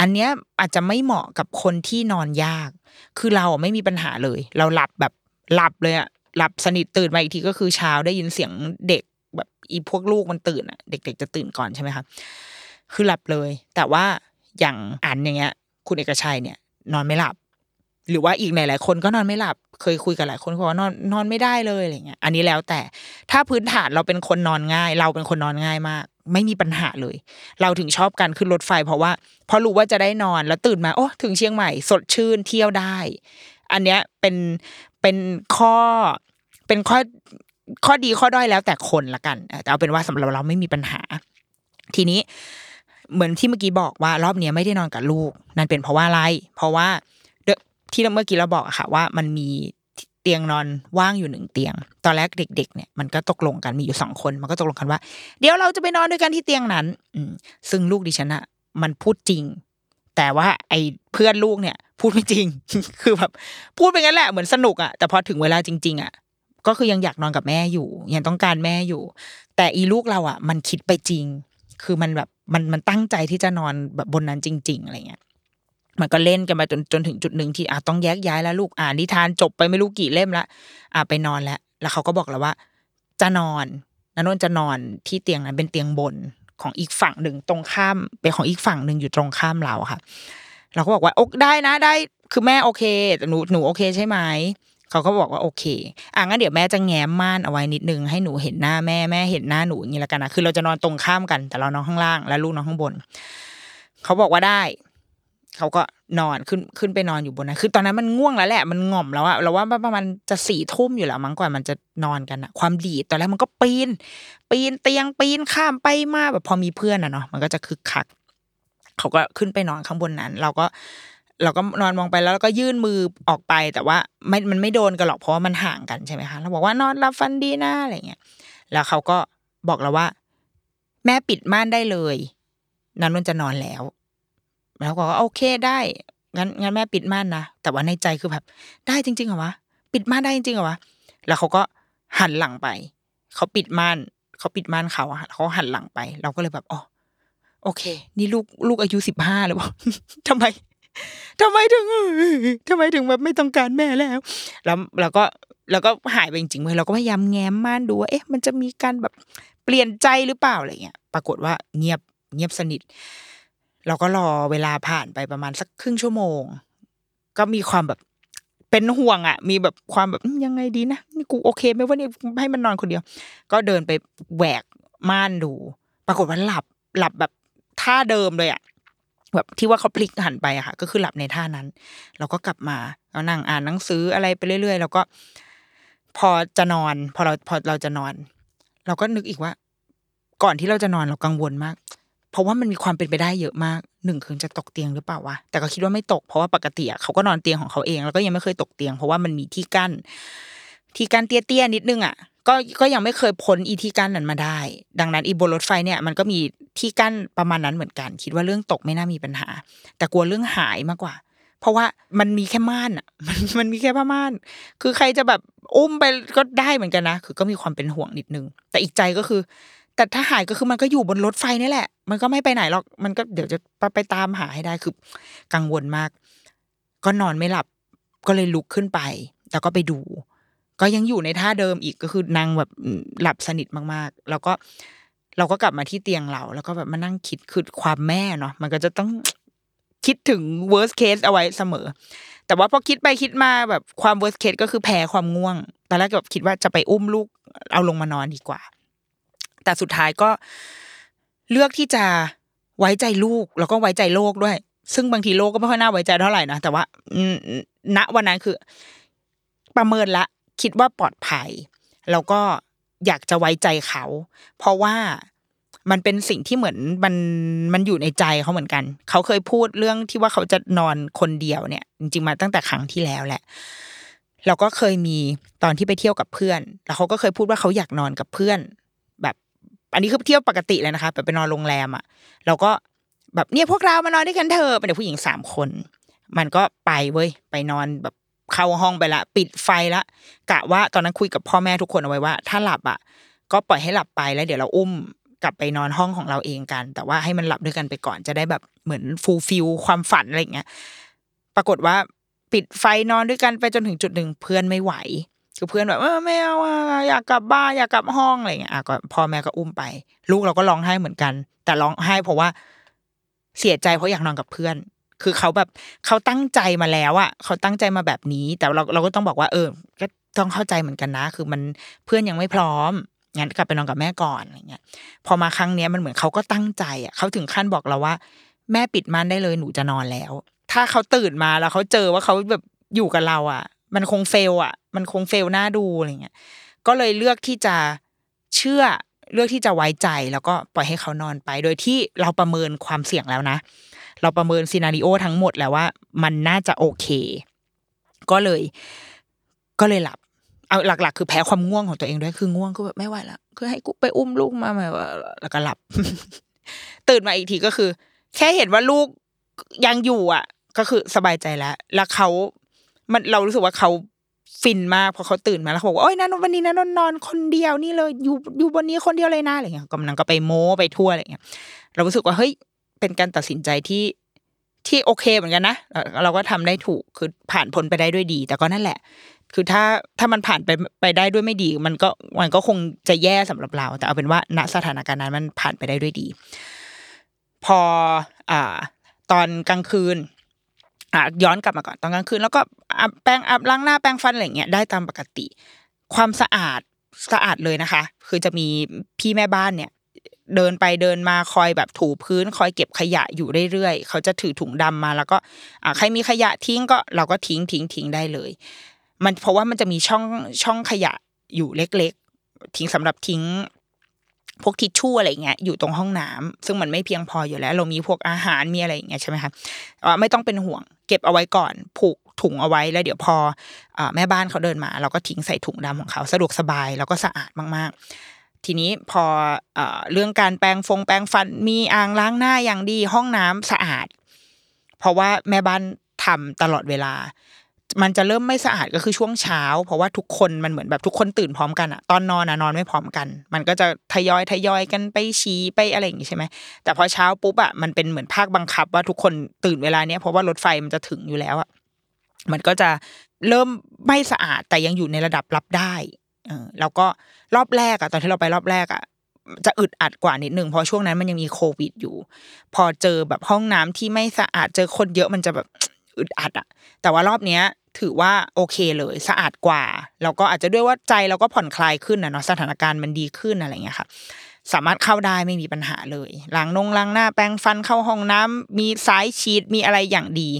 อันเนี้ยอาจจะไม่เหมาะกับคนที่นอนยาก คือเราไม่มีปัญหาเลย เราหลับแบบหลับเลยอะ หลับสนิทตื่นมาอีกทีก็คือเช้าได้ยินเสียงเด็กแบบอีพวกลูกมันตื่นอะ เด็ก ๆ จะตื่นก่อนใช่ไหมคะคือหลับเลย แต่ว่าอย่างอันอย่างเงี้ย คุณเอกชัยเนี่ย นอนไม่หลับ หรือว่าอีกหลายๆคนก็นอนไม่หลับ เคยคุยกับหลายคนเขาว่านอนนอนไม่ได้เลยอะไรเงี้ย อันนี้แล้วแต่ถ้าพื้นฐานเราเป็นคนนอนง่าย เราเป็นคนนอนง่ายมาก ไม่มีปัญหาเลย เราถึงชอบการขึ้นรถไฟ เพราะว่าพอรู้ว่าจะได้นอนแล้วตื่นมาโอ้ถึงเชียงใหม่ สดชื่นเที่ยวได้ อันเนี้ยเป็นเป็นข้อ เป็นข้อข้อดีข้อด้อยแล้วแต่คนละกันแต่เอาเป็นว่าสำหรับเราไม่มีปัญหา ทีนี้เหมือนที่เมื่อกี้บอกว่ารอบนี้ไม่ได้นอนกับลูก นั่นเป็นเพราะว่าอะไร เพราะว่าที่เมื่อกี้เราบอกอะค่ะว่ามันมีเตียงนอนว่างอยู่หนึ่งเตียง ตอนแรกเด็ก ๆ เนี่ยมันก็ตกลงกันมีอยู่สองคน มันก็ตกลงกันว่า เดี๋ยวเราจะไปนอนด้วยกันที่เตียงนั้นอืซึ่งลูกดิฉันอะมันพูดจริง แต่ว่าไอ้เพื่อนลูกเนี่ย พูดไม่จริง คือแบบพูดไปงั้นแหละเหมือนสนุกอะแต่พอถึงเวลาจริง ๆอะ ก็คือยังอยากนอนกับแม่อยู่ ยังต้องการแม่อยู่ แต่อีลูกเราอะ มันคิดไปจริง คือมันแบบมันมันตั้งใจที่จะนอนแบบบนนั้นจริง ๆอะไรเงี้ยมันก็เล่นกันมาจนจนถึงจุดหนึ่งที่อะต้องแยกย้ายแล้วลูกอ่านนิทานจบไปไม่รู้กี่เล่มละอะไปนอนแล้ว แล้วเขาก็บอกเราว่า จะนอนนันนจะนอนที่เตียงนั้นเป็นเตียงบนของอีกฝั่งหนึ่งตรงข้ามเป็นของอีกฝั่งหนึ่งอยู่ตรงข้ามเราค่ะ เราก็บอกว่าโอกได้นะได้คือแม่โอเคแต่หนูหนูโอเคใช่ไหม เขาก็บอกว่าโอเคอะงั้นเดี๋ยวแม่จะแง้มม่านเอาไว้นิดนึงให้หนูเห็นหน้าแม่แม่เห็นหน้าหนูอย่างนี้แล้วกันนะคือเราจะนอนตรงข้ามกัน แต่เรานอนข้างล่าง และลูกนอนข้างบน เขาบอกว่าได้เขาก็นอนขึ้นขึ้นไปนอนอยู่บนนั้นคือตอนนั้นมันง่วงแล้วแหละมันง่อมแล้วอะเราว่าประมาณจะสี่ทุ่มอยู่แล้วมั้งกว่ามันจะนอนกันอะความดีตอนแรกมันก็ปีน ปีนเตียงปีนข้ามไปมาแบบพอมีเพื่อนอะเนาะมันก็จะคึกคักเขาก็ขึ้นไปนอนข้างบนนั้น เราก็ เราก็นอนมองไปแล้วเราก็ยื่นมือออกไป แต่ว่าไม่มันไม่โดนกันหรอกเพราะว่ามันห่างกันใช่ไหมคะเราบอกว่านอนรับฟันดีนะอะไรเงี้ยแล้วเขาก็บอกเราว่า แม่ปิดม่านได้เลยนันนนจะนอนแล้วแล้วก็โอเคได้งั้นงั้นแม่ปิดม่านนะแต่ว่าในใจคือแบบ ได้จริงๆเหรอวะปิดม่านได้จริงๆเหรอวะแล้วเขาก็หันหลังไปเขาปิดม่านเขาปิดม่านเขาอะเขาหันหลังไป เราก็เลยแบบอ๋อโอเค นี่ลูกลูกอายุสิบห้าหรือเปล่าทำไม ทำไมถึงทำไมถึงแบบไม่ต้องการแม่แล้ว แล้วเราก็เราก็หายไปจริงๆเลยเราก็พยายามแง้มม่านดูว่าเอ๊ะมันจะมีการแบบเปลี่ยนใจหรือเปล่าอะไรเงี้ย ปรากฏว่าเงียบเงียบสนิท เราก็รอเวลาผ่านไปประมาณสักครึ่งชั่วโมง ก็มีความแบบเป็นห่วงอะ มีแบบความแบบยังไงดีนะนี่กูโอเคไหมว่านี่ให้มันนอนคนเดียว ก็เดินไปแหวกม่านดู ปรากฏว่าหลับหลับแบบท่าเดิมเลยอะ แบบที่ว่าเขาพลิกหันไปอะค่ะ ก็คือหลับในท่านั้น เราก็กลับมาเรานั่งอ่านหนังสืออะไรไปเรื่อยๆ แล้วก็ พอจะนอน พอเราพอเราจะนอน เราก็นึกอีกว่า ก่อนที่เราจะนอนเรากังวลมาก เพราะว่ามันมีความเป็นไปได้เยอะมากหนึ่งคือจะตกเตียงหรือเปล่าวะแต่ก็คิดว่าไม่ตกเพราะว่าปกติเขาก็นอนเตียงของเขาเอง แล้วก็ยังไม่เคยตกเตียง เพราะว่ามันมีที่กั้น ที่กั้นเตี้ยๆนิดนึงอะ ก็ก็ยังไม่เคยพ้นอีที่กั้นนั้นมาได้ ดังนั้นอีบนรถไฟเนี่ยมันก็มีที่กั้นประมาณนั้นเหมือนกัน คิดว่าเรื่องตกไม่น่ามีปัญหา แต่กลัวเรื่องหายมากกว่า เพราะว่ามันมีแค่ม่านอะมันมันมีแค่ผ้าม่าน คือใครจะแบบอุ้มไปก็ได้เหมือนกันนะคือก็มีความเป็นห่วงนิดนึง แต่อีกใจก็คือ แต่ถ้าหายก็คือมันก็อยู่บนรถไฟนี่แหละ มันก็ไม่ไปไหนหรอกมันก็เดี๋ยวจะไปตามหาให้ได้คือ กังวลมาก ก็นอนไม่หลับก็เลยลุกขึ้นไป แล้วก็ไปดู ก็ยังอยู่ในท่าเดิมอีกก็คือนางแบบหลับสนิทมากๆ แล้วก็เราก็กลับมาที่เตียงเรา แล้วก็แบบมานั่งคิดคือความแม่เนาะมันก็จะต้องคิดถึง worst case เอาไว้เสมอ แต่ว่าพอคิดไปคิดมาแบบความ worst case ก็คือแพ้ความง่วงตอนแรกแบบคิดว่าจะไปอุ้มลูกเอาลงมานอนดีกว่า แต่สุดท้ายก็เลือกที่จะไว้ใจลูกแล้วก็ไว้ใจโลกด้วย ซึ่งบางทีโลกก็ไม่ค่อยน่าไว้ใจเท่าไหร่นะแต่ว่าณวันนั้นคือ ประเมินละ คิดว่าปลอดภัย แล้วก็อยากจะไว้ใจเขา เพราะว่ามันเป็นสิ่งที่เหมือนมันมันอยู่ในใจเขาเหมือนกัน เขาเคยพูดเรื่องที่ว่าเขาจะนอนคนเดียวเนี่ย จริงๆมาตั้งแต่ครั้งที่แล้วแหละเราก็เคยมีตอนที่ไปเที่ยวกับเพื่อน แล้วเขาก็เคยพูดว่าเขาอยากนอนกับเพื่อน แบบ อันนี้คือเที่ยวปกติเลยนะคะแบบไปนอนโรงแรมอะเราก็แบบเนี่ยพวกเรามานอนด้วยกันเถอะเป็นเด็กผู้หญิงสามคน มันก็ไปเว้ยไปนอนแบบ เข้าห้องไปละ ปิดไฟละกะว่าตอนนั้นคุยกับพ่อแม่ทุกคนเอาไว้ว่า ถ้าหลับอะ ก็ปล่อยให้หลับไปแล้วเดี๋ยวเราอุ้มกลับไปนอนห้องของเราเองกัน แต่ว่าให้มันหลับด้วยกันไปก่อนจะได้แบบเหมือนฟูลฟิลความฝันอะไรเงี้ยปรากฏว่าปิดไฟนอนด้วยกันไปจนถึงจุดหนึ่งเพื่อนไม่ไหวคือเพื่อนแบบไม่เอาอยากกลับบ้านอยากกลับห้องอะไรเงี้ยอะก็พ่อแม่ก็อุ้มไป ลูกเราก็ร้องไห้เหมือนกัน แต่ร้องไห้เพราะว่าเสียใจเพราะอยากนอนกับเพื่อน คือเขาแบบเขาตั้งใจมาแล้วอะเขาตั้งใจมาแบบนี้ แต่เราเราก็ต้องบอกว่า เออ ก็ต้องเข้าใจเหมือนกันนะ คือมันเพื่อนยังไม่พร้อมงั้นกลับไปนอนกับแม่ก่อนอะไรเงี้ย พอมาครั้งเนี้ยมันเหมือนเขาก็ตั้งใจอะเขาถึงขั้นบอกเราว่า แม่ปิดม่านได้เลยหนูจะนอนแล้ว ถ้าเขาตื่นมาแล้วเขาเจอว่าเขาแบบอยู่กับเราอะ มันคงเฟลอะ มันคงเฟลหน้าดูอะไรเงี้ย ก็เลยเลือกที่จะเชื่อเลือกที่จะไว้ใจแล้วก็ปล่อยให้เขานอนไป โดยที่เราประเมินความเสี่ยงแล้วนะ เราประเมินซีนารีโอทั้งหมดแล้วว่า มันน่าจะโอเค ก็เลย ก็เลยหลับเอาหลัก ๆ คือแพ้ความง่วงของตัวเองด้วยคือง่วงก็แบบไม่ไหวแล้วคือให้กูไปอุ้มลูกมาแบบแล้วก็หลับ ตื่นมาอีกทีก็คือ แค่เห็นว่าลูกยังอยู่อะ ก็คือสบายใจแล้ว แล้วเขามันเรารู้สึกว่าเขาฟินมากพอเขาตื่นมาแล้วเขาบอกว่าโอ้ยนันวันนี้นันนอนคนเดียวนี่เลยอยู่อยู่บนนี้คนเดียวเลยนะอะไรเงี้ยกำลังก็ไปโม้ไปทั่วอะไรเงี้ย เรารู้สึกว่าเฮ้ย เป็นการตัดสินใจที่ที่โอเคเหมือนกันนะเราก็ทำได้ถูกคือผ่านพ้นไปได้ด้วยดี แต่ก็นั่นแหละ คือถ้าถ้ามันผ่านไปไปได้ด้วยไม่ดี มันก็มันก็คงจะแย่สำหรับเรา แต่เอาเป็นว่าณสถานการณ์นั้นมันผ่านไปได้ด้วยดี พออ่าตอนกลางคืนอะย้อนกลับมาก่อนตอนกลางคืน แล้วก็แปรงอาบล้างหน้าแปรงฟันอะไรเงี้ยได้ตามปกติ ความสะอาดสะอาดเลยนะคะ คือจะมีพี่แม่บ้านเนี่ย เดินไปเดินมาคอยแบบถูพื้น คอยเก็บขยะอยู่เรื่อยๆ เขาจะถือถุงดำมาแล้วก็ใครมีขยะทิ้งก็เราก็ทิ้งทิ้งทิ้งได้เลย มันเพราะว่ามันจะมีช่องช่องขยะอยู่เล็กๆ ทิ้งสำหรับทิ้งพวกทิชชู่อะไรเงี้ยอยู่ตรงห้องน้ำซึ่งมันไม่เพียงพออยู่แล้ว เรามีพวกอาหารมีอะไรอย่างเงี้ยใช่ไหมคะไม่ต้องเป็นห่วง เก็บเอาไว้ก่อนผูกถุงเอาไว้แล้วเดี๋ยวพอแม่บ้านเขาเดินมา เราก็ทิ้งใส่ถุงดำของเขาสะดวกสบายแล้วก็สะอาดมากๆ ทีนี้พอเรื่องการแปรงฟงแปรงฟันมีอ่างล้างหน้าอย่างดีห้องน้ำสะอาด เพราะว่าแม่บ้านทำตลอดเวลา มันจะเริ่มไม่สะอาดก็คือช่วงเช้า เพราะว่าทุกคนมันเหมือนแบบทุกคนตื่นพร้อมกันอะตอนนอนอะนอนไม่พร้อมกัน มันก็จะทยอยทยอยกันไปชี้ไปอะไรอย่างงี้ใช่ไหมแต่พอเช้าปุ๊บอะมันเป็นเหมือนภาคบังคับ ว่าทุกคนตื่นเวลาเนี้ยเพราะว่ารถไฟมันจะถึงอยู่แล้วอะมันก็จะเริ่มไม่สะอาดแต่ยังอยู่ในระดับรับได้ เออแล้วก็รอบแรกอะตอนที่เราไปรอบแรกอะจะอึดอัดกว่านิดนึงเพราะช่วงนั้นมันยังมีโควิดอยู่ พอเจอแบบห้องน้ำที่ไม่สะอาดเจอคนเยอะมันจะแบบอึดอัดอะแต่ว่ารอบเนี้ยถือว่าโอเคเลยสะอาดกว่า แล้วก็อาจจะด้วยว่าใจเราก็ผ่อนคลายขึ้นนะเนาะสถานการณ์มันดีขึ้นอะไรเงี้ยค่ะสามารถเข้าได้ไม่มีปัญหาเลยล้างนงล้างหน้าแปรงฟันเข้าห้องน้ำมีสายชีดมีอะไรอย่างดี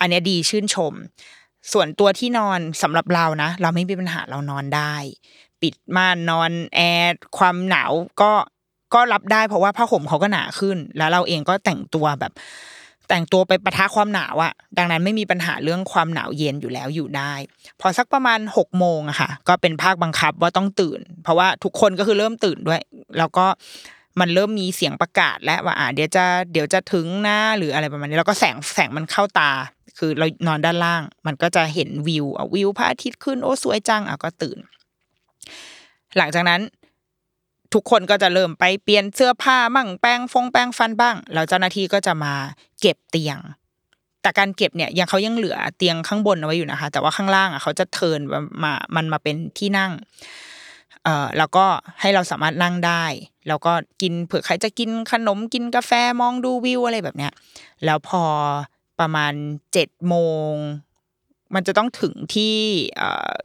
อันนี้ดีชื่นชม ส่วนตัวที่นอนสำหรับเรานะ เราไม่มีปัญหาเรานอนได้ ปิดม่านนอนแอร์ความหนาวก็ก็รับได้เพราะว่าผ้าห่มเขาก็หนาขึ้น แล้วเราเองก็แต่งตัวแบบ แต่งตัวไปปะทะความหนาวอะดังนั้นไม่มีปัญหาเรื่องความหนาวเย็นอยู่แล้วอยู่ได้ พอสักประมาณหกโมงอะค่ะ ก็เป็นภาคบังคับว่าต้องตื่น เพราะว่าทุกคนก็คือเริ่มตื่นด้วย แล้วก็มันเริ่มมีเสียงประกาศ แล้วว่าอ่าเดี๋ยวจะเดี๋ยวจะถึงนะหรืออะไรประมาณนี้ แล้วก็แสงแสงมันเข้าตา คือเรานอนด้านล่าง มันก็จะเห็นวิวอะวิวพระอาทิตย์ขึ้นโอ้สวยจังอะก็ตื่น หลังจากนั้นทุกคนก็จะเริ่มไปเปลี่ยนเสื้อผ้ามั่งแปรงฟงแปรงฟันบ้าง แล้วเจ้าหน้าที่ก็จะมาเก็บเตียง แต่การเก็บเนี่ยยังเขายังเหลือเตียงข้างบนเอาไว้อยู่นะคะ แต่ว่าข้างล่างอะเขาจะเทินมา มันมาเป็นที่นั่ง เอ่อแล้วก็ให้เราสามารถนั่งได้ แล้วก็กินเผื่อใครจะกินขนมกินกาแฟมองดูวิวอะไรแบบเนี้ย แล้วพอ ประมาณเจ็ดโมงมันจะต้องถึงที่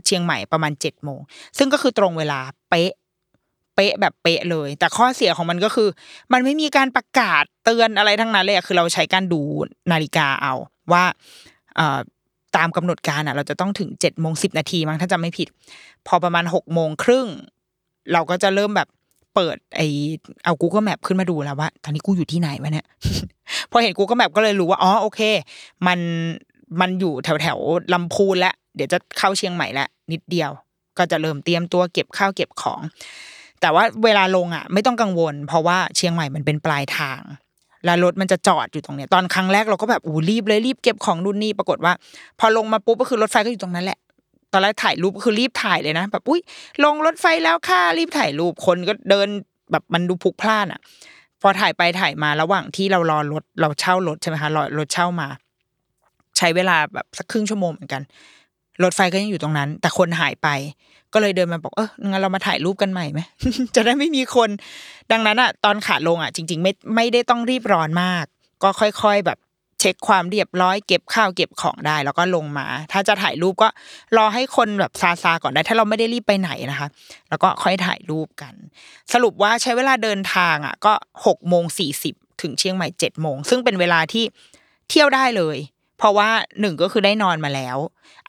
เชียงใหม่ประมาณเจ็ดโมงซึ่งก็คือตรงเวลาเป๊ะเป๊ะแบบเป๊ะเลย แต่ข้อเสียของมันก็คือ มันไม่มีการประกาศเตือนอะไรทั้งนั้นเลยคือเราใช้การดูนาฬิกาเอาว่าตามกำหนดการอะ เราจะต้องถึงเจ็ดโมงสิบนาทีมั้งถ้าจำไม่ผิด พอประมาณหกโมงครึ่งเราก็จะเริ่มแบบ เปิดไอเอา Google Map ขึ้นมาดูแล้วว่า ตอนนี้กูอยู่ที่ไหนวะเนี่ยพอเห็น Google Map ก็เลยรู้ว่าอ๋อโอเค มันมันอยู่แถวแถวลำพูนแล้วเดี๋ยวจะเข้าเชียงใหม่ล้วนิดเดียว ก็จะเริ่มเตรียมตัวเก็บข้าวเก็บของ แต่ว่าเวลาลงอะ ไม่ต้องกังวล เพราะว่าเชียงใหม่มันเป็นปลายทางแล้วรถมันจะจอดอยู่ตรงเนี้ยตอนครั้งแรกเราก็แบบอู้รีบเลยรีบเก็บของนู่นนี่ปรากฏว่า พอลงมาปุ๊บก็คือรถไฟก็อยู่ตรงนั้นแหละ ตอนแรกถ่ายรูปคือรีบถ่ายเลยนะ แบบอุ้ยลงรถไฟแล้วค่ะรีบถ่ายรูปคนก็เดินแบบมันดูพลุกพล่านอะ พอถ่ายไปถ่ายมาระหว่างที่เรารอรถเราเช่ารถใช่ไหมคะรอรถเช่ามา ใช้เวลาแบบสักครึ่งชั่วโมงเหมือนกันรถไฟก็ยังอยู่ตรงนั้น แต่คนหายไป ก็เลยเดินมาบอกเอองั้นเรามาถ่ายรูปกันใหม่ไหมจะได้ไม่มีคน ดังนั้นอะ ตอนขาลงอะ จริง ๆ ไม่ไม่ได้ต้องรีบร้อนมาก ก็ค่อย ๆแบบ เช็คความเรียบร้อยเก็บข้าวเก็บของได้ แล้วก็ลงมา ถ้าจะถ่ายรูปก็รอให้คนแบบซาซาๆก่อนได้ ถ้าเราไม่ได้รีบไปไหนนะคะ แล้วก็ค่อยถ่ายรูปกัน สรุปว่าใช้เวลาเดินทางอะ ก็หกโมงสี่สิบถึงเชียงใหม่เจ็ดโมงซึ่งเป็นเวลาที่เที่ยวได้เลย เพราะว่าหนึ่งก็คือได้นอนมาแล้ว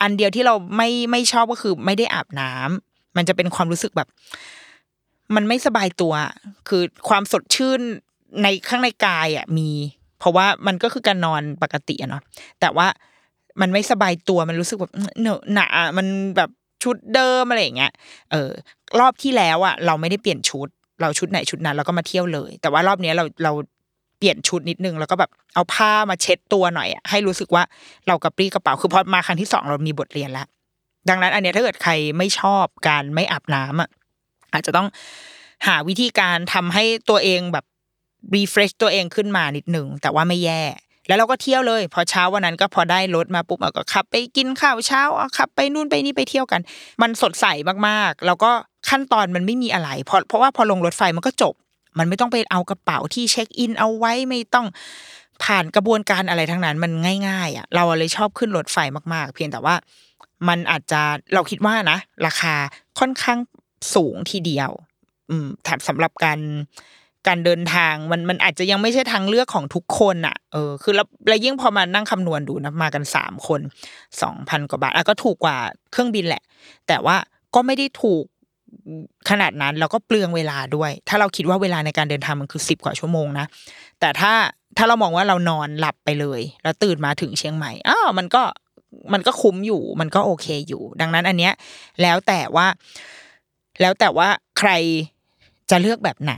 อันเดียวที่เราไม่ไม่ชอบก็คือไม่ได้อาบน้ำมันจะเป็นความรู้สึกแบบ มันไม่สบายตัว คือความสดชื่นในข้างในกายอะมี เพราะว่ามันก็คือการนอนปกติอะเนาะแต่ว่ามันไม่สบายตัวมันรู้สึกแบบเหนอะหนะมันแบบชุดเดิมอะไรอย่างเงี้ยเออ รอบที่แล้วอะ เราไม่ได้เปลี่ยนชุด เราชุดไหนชุดนั้นเราก็มาเที่ยวเลย แต่ว่ารอบนี้เราเราเปลี่ยนชุดนิดนึงแล้วก็แบบเอาผ้ามาเช็ดตัวหน่อยอะให้รู้สึกว่าเรากระปรี้กระเปร่าคือพอมาครั้งที่สองเรามีบทเรียนแล้วดังนั้น อันเนี้ยถ้าเกิดใครไม่ชอบการไม่อาบน้ำอะอาจจะต้องหาวิธีการทำให้ตัวเองแบบ refresh ตัวเองขึ้นมานิดหนึ่งแต่ว่าไม่แย่ แล้วเราก็เที่ยวเลย พอเช้าวันนั้นก็พอได้รถมาปุ๊บเราก็ขับไปกินข้าวเช้าเอาขับไปนู่นไปนี่ไปเที่ยวกัน มันสดใสมากๆ แล้วก็ขั้นตอนมันไม่มีอะไรเพราะเพราะว่าพอลงรถไฟมันก็จบ มันไม่ต้องไปเอากระเป๋าที่เช็คอินเอาไว้ไม่ต้องผ่านกระบวนการอะไรทั้งนั้นมันง่ายๆอะเราเลยชอบขึ้นรถไฟมาก ๆ เพียงแต่ว่า มันอาจจะเราคิดว่านะ ราคาค่อนข้างสูงทีเดียว อืมแถมสำหรับการ การเดินทางมันมันอาจจะยังไม่ใช่ทางเลือกของทุกคนอะเออคือแล้วแล้วยิ่งพอมานั่งคำนวณดูนะมากันสามคนสองพันกว่าบาทอะก็ถูกกว่าเครื่องบินแหละ แต่ว่าก็ไม่ได้ถูกขนาดนั้นแล้วก็เปลืองเวลาด้วย ถ้าเราคิดว่าเวลาในการเดินทางมันคือสิบกว่าชั่วโมงนะแต่ถ้าถ้าเรามองว่าเรานอนหลับไปเลย แล้วตื่นมาถึงเชียงใหม่อ้าวมันก็มันก็คุ้มอยู่ มันก็โอเคอยู่ ดังนั้นอันเนี้ยแล้วแต่ว่า แล้วแต่ว่าใครจะเลือกแบบไหน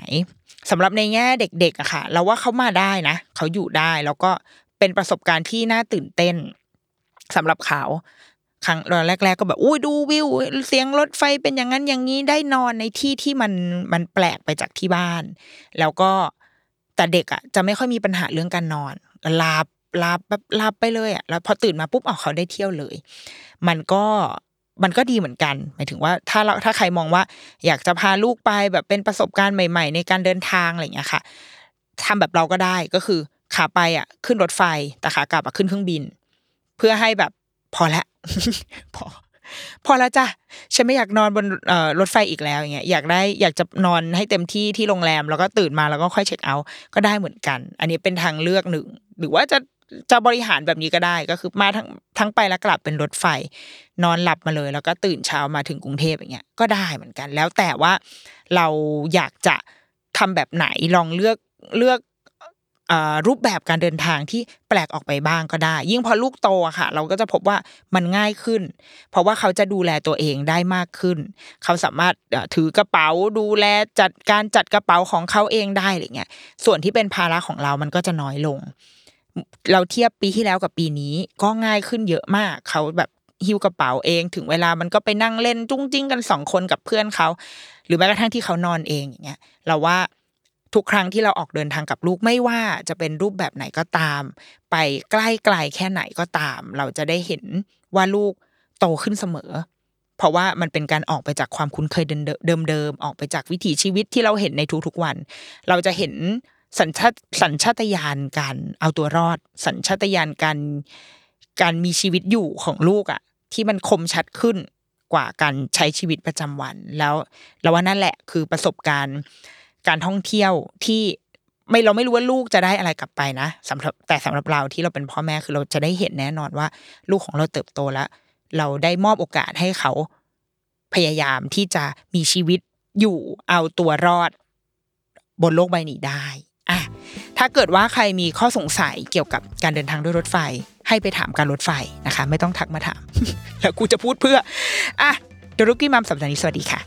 สำหรับในแง่เด็กๆอะค่ะ เราว่าเขามาได้นะเขาอยู่ได้แล้วก็เป็นประสบการณ์ที่น่าตื่นเต้นสำหรับเขาครั้งแรก ๆ ก็แบบอุ้ยดูวิว เสียงรถไฟเป็นอย่างนั้นอย่างนี้ได้นอนในที่ที่มันมันแปลกไปจากที่บ้าน แล้วก็แต่เด็กอะจะไม่ค่อยมีปัญหาเรื่องการนอนลาบลาบแบบลาบไปเลยอะแล้วพอตื่นมาปุ๊บเอาเขาได้เที่ยวเลย มันก็ มันก็ดีเหมือนกัน หมายถึงว่าถ้าเราถ้าใครมองว่า อยากจะพาลูกไปแบบเป็นประสบการณ์ใหม่ ๆ ในการเดินทางอะไรอย่างเงี้ยค่ะทำแบบเราก็ได้ก็คือขาไปอะขึ้นรถไฟแต่ขากลับอะขึ้นเครื่องบิน เพื่อให้แบบพอละพอพอแล้วจ้ะฉันไม่อยากนอนบนรถไฟอีกแล้วอย่างเงี้ยอยากได้อยากจะนอนให้เต็มที่ที่โรงแรม แล้วก็ตื่นมาแล้วก็ค่อยเช็คเอาท์ก็ได้เหมือนกัน อันนี้เป็นทางเลือกหนึ่ง หรือว่าจะ จะบริหารแบบนี้ก็ได้ก็คือมาทั้งทั้งไปแล้วกลับเป็นรถไฟ นอนหลับมาเลย แล้วก็ตื่นเช้ามาถึงกรุงเทพอย่างเงี้ยก็ได้เหมือนกัน แล้วแต่ว่าเราอยากจะทำแบบไหนลองเลือกเลือกรูปแบบการเดินทางที่แปลกออกไปบ้างก็ได้ ยิ่งพอลูกโตอะค่ะ เราก็จะพบว่ามันง่ายขึ้น เพราะว่าเขาจะดูแลตัวเองได้มากขึ้น เขาสามารถถือกระเป๋าดูแลจัดการจัดกระเป๋าของเขาเองได้อะไรเงี้ยส่วนที่เป็นภาระของเรามันก็จะน้อยลง เราเทียบปีที่แล้วกับปีนี้ก็ง่ายขึ้นเยอะมากเขาแบบหิ้วกระเป๋าเองถึงเวลามันก็ไปนั่งเล่นจุ้งจิ้งกันสองคนกับเพื่อนเขาหรือแม้กระทั่งที่เขานอนเองอย่างเงี้ยเราว่าทุกครั้งที่เราออกเดินทางกับลูกไม่ว่าจะเป็นรูปแบบไหนก็ตาม ไปใกล้ไกลแค่ไหนก็ตาม เราจะได้เห็นว่าลูกโตขึ้นเสมอ เพราะว่ามันเป็นการออกไปจากความคุ้นเคยเดิมๆออกไปจากวิถีชีวิตที่เราเห็นในทุกๆวัน เราจะเห็น สัญชาตสัญชาตญาณการเอาตัวรอด สัญชาตญาณการการมีชีวิตอยู่ของลูกอะ่ะ ที่มันคมชัดขึ้นกว่าการใช้ชีวิตประจำวัน แล้วเราว่านั่นแหละคือประสบการณ์การท่องเที่ยวที่ไม่เราไม่รู้ว่าลูกจะได้อะไรกลับไปนะสำหรับแต่สำหรับเราที่เราเป็นพ่อแม่คือเราจะได้เห็นแน่นอนว่า ลูกของเราเติบโตแล้ว เราได้มอบโอกาสให้เขาพยายามที่จะมีชีวิตอยู่เอาตัวรอด บนโลกใบนี้ได้ ถ้าเกิดว่าใครมีข้อสงสัยเกี่ยวกับการเดินทางด้วยรถไฟ ให้ไปถามการรถไฟนะคะ ไม่ต้องทักมาถาม แล้วกูจะพูดเพื่ออะเดรุกี้มัมสัปดาห์นี้สวัสดีค่ะ